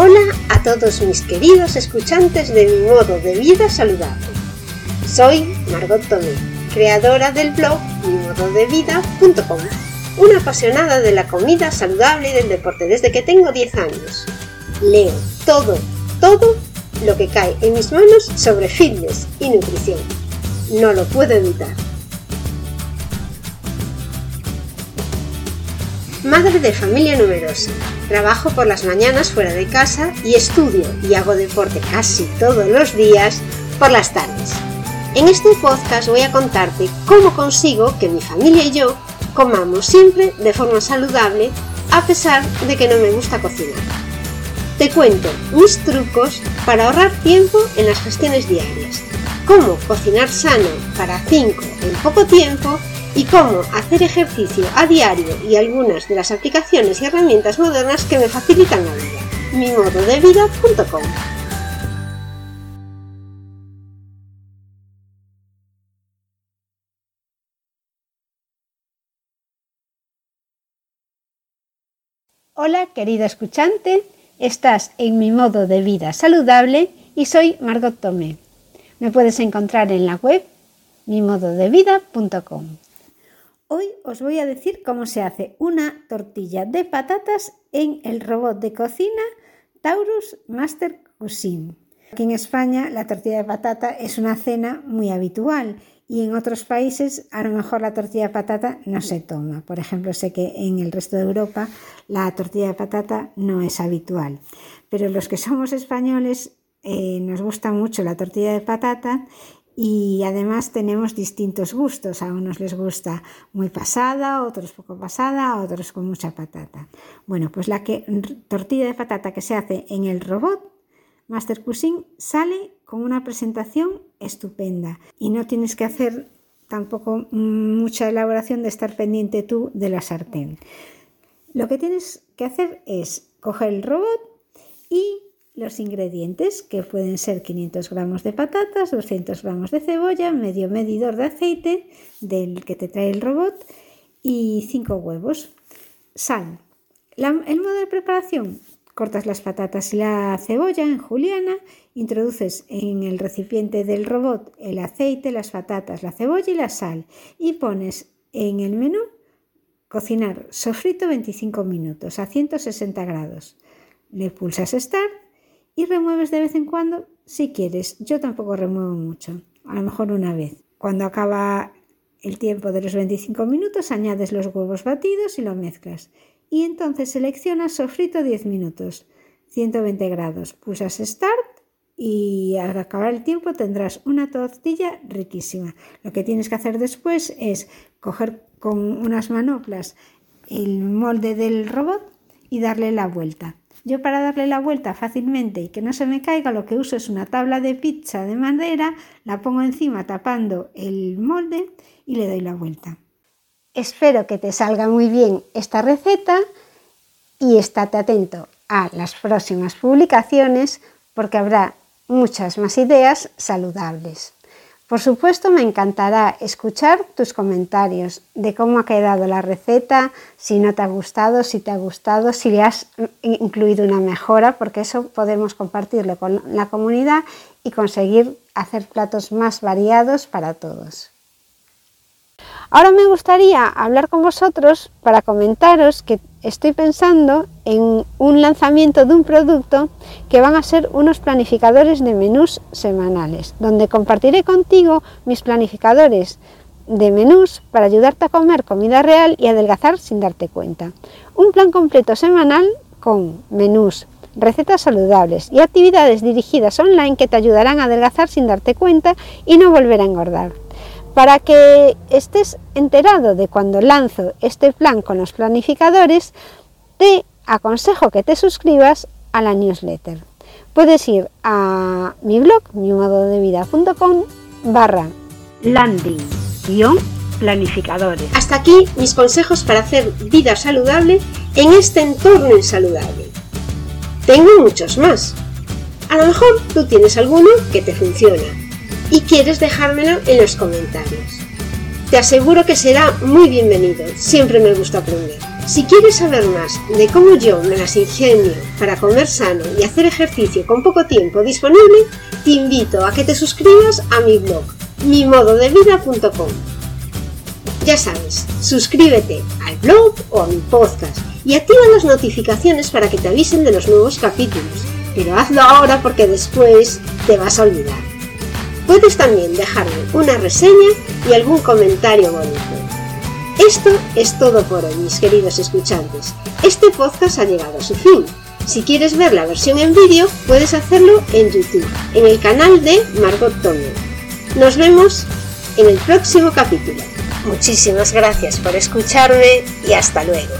Hola a todos mis queridos escuchantes de mi modo de vida saludable. Soy Margot Tomé, creadora del blog mimododevida.com, una apasionada de la comida saludable y del deporte desde que tengo 10 años. Leo todo, todo lo que cae en mis manos sobre fitness y nutrición. No lo puedo evitar. Madre de familia numerosa, trabajo por las mañanas fuera de casa y estudio y hago deporte casi todos los días por las tardes. En este podcast voy a contarte cómo consigo que mi familia y yo comamos siempre de forma saludable a pesar de que no me gusta cocinar. Te cuento mis trucos para ahorrar tiempo en las gestiones diarias, cómo cocinar sano para 5 en poco tiempo y cómo hacer ejercicio a diario y algunas de las aplicaciones y herramientas modernas que me facilitan la vida. mimododevida.com Hola querida escuchante, estás en mi modo de vida saludable y soy Margot Tomé. Me puedes encontrar en la web mimododevida.com. Hoy os voy a decir cómo se hace una tortilla de patatas en el robot de cocina Taurus Master Cuisine. Aquí en España la tortilla de patata es una cena muy habitual y en otros países a lo mejor la tortilla de patata no se toma. Por ejemplo, sé que en el resto de Europa la tortilla de patata no es habitual. Pero los que somos españoles eh, nos gusta mucho la tortilla de patata y además tenemos distintos gustos. A unos les gusta muy pasada, otros poco pasada, otros con mucha patata. Bueno, pues la que, tortilla de patata que se hace en el robot Master Cuisine sale con una presentación estupenda y no tienes que hacer tampoco mucha elaboración de estar pendiente tú de la sartén. Lo que tienes que hacer es coger el robot y los ingredientes, que pueden ser 500 gramos de patatas, 200 gramos de cebolla, medio medidor de aceite del que te trae el robot y 5 huevos. Sal. el modo de preparación. Cortas las patatas y la cebolla en juliana, introduces en el recipiente del robot el aceite, las patatas, la cebolla y la sal y pones en el menú cocinar sofrito 25 minutos a 160 grados. Le pulsas Start y remueves de vez en cuando si quieres. Yo tampoco remuevo mucho, a lo mejor una vez. Cuando acaba el tiempo de los 25 minutos añades los huevos batidos y lo mezclas. Y entonces seleccionas sofrito 10 minutos, 120 grados. Pulsas Start y al acabar el tiempo tendrás una tortilla riquísima. Lo que tienes que hacer después es coger con unas manoplas el molde del robot y darle la vuelta. Yo para darle la vuelta fácilmente y que no se me caiga lo que uso es una tabla de pizza de madera, la pongo encima tapando el molde y le doy la vuelta. Espero que te salga muy bien esta receta y estate atento a las próximas publicaciones porque habrá muchas más ideas saludables. Por supuesto, me encantará escuchar tus comentarios de cómo ha quedado la receta, si no te ha gustado, si te ha gustado, si le has incluido una mejora, porque eso podemos compartirlo con la comunidad y conseguir hacer platos más variados para todos. Ahora me gustaría hablar con vosotros para comentaros que estoy pensando en un lanzamiento de un producto que van a ser unos planificadores de menús semanales, donde compartiré contigo mis planificadores de menús para ayudarte a comer comida real y adelgazar sin darte cuenta. Un plan completo semanal con menús, recetas saludables y actividades dirigidas online que te ayudarán a adelgazar sin darte cuenta y no volver a engordar. Para que estés enterado de cuando lanzo este plan con los planificadores, te aconsejo que te suscribas a la newsletter. Puedes ir a mi blog, mimododevida.com barra landing planificadores. Hasta aquí mis consejos para hacer vida saludable en este entorno insaludable. Tengo muchos más. A lo mejor tú tienes alguno que te funciona y quieres dejármelo en los comentarios. Te aseguro que será muy bienvenido, siempre me gusta aprender. Si quieres saber más de cómo yo me las ingenio para comer sano y hacer ejercicio con poco tiempo disponible, te invito a que te suscribas a mi blog, mimododevida.com. Ya sabes, suscríbete al blog o a mi podcast y activa las notificaciones para que te avisen de los nuevos capítulos. Pero hazlo ahora porque después te vas a olvidar. Puedes también dejarme una reseña y algún comentario bonito. Esto es todo por hoy, mis queridos escuchantes. Este podcast ha llegado a su fin. Si quieres ver la versión en vídeo, puedes hacerlo en YouTube, en el canal de Margot Tomio. Nos vemos en el próximo capítulo. Muchísimas gracias por escucharme y hasta luego.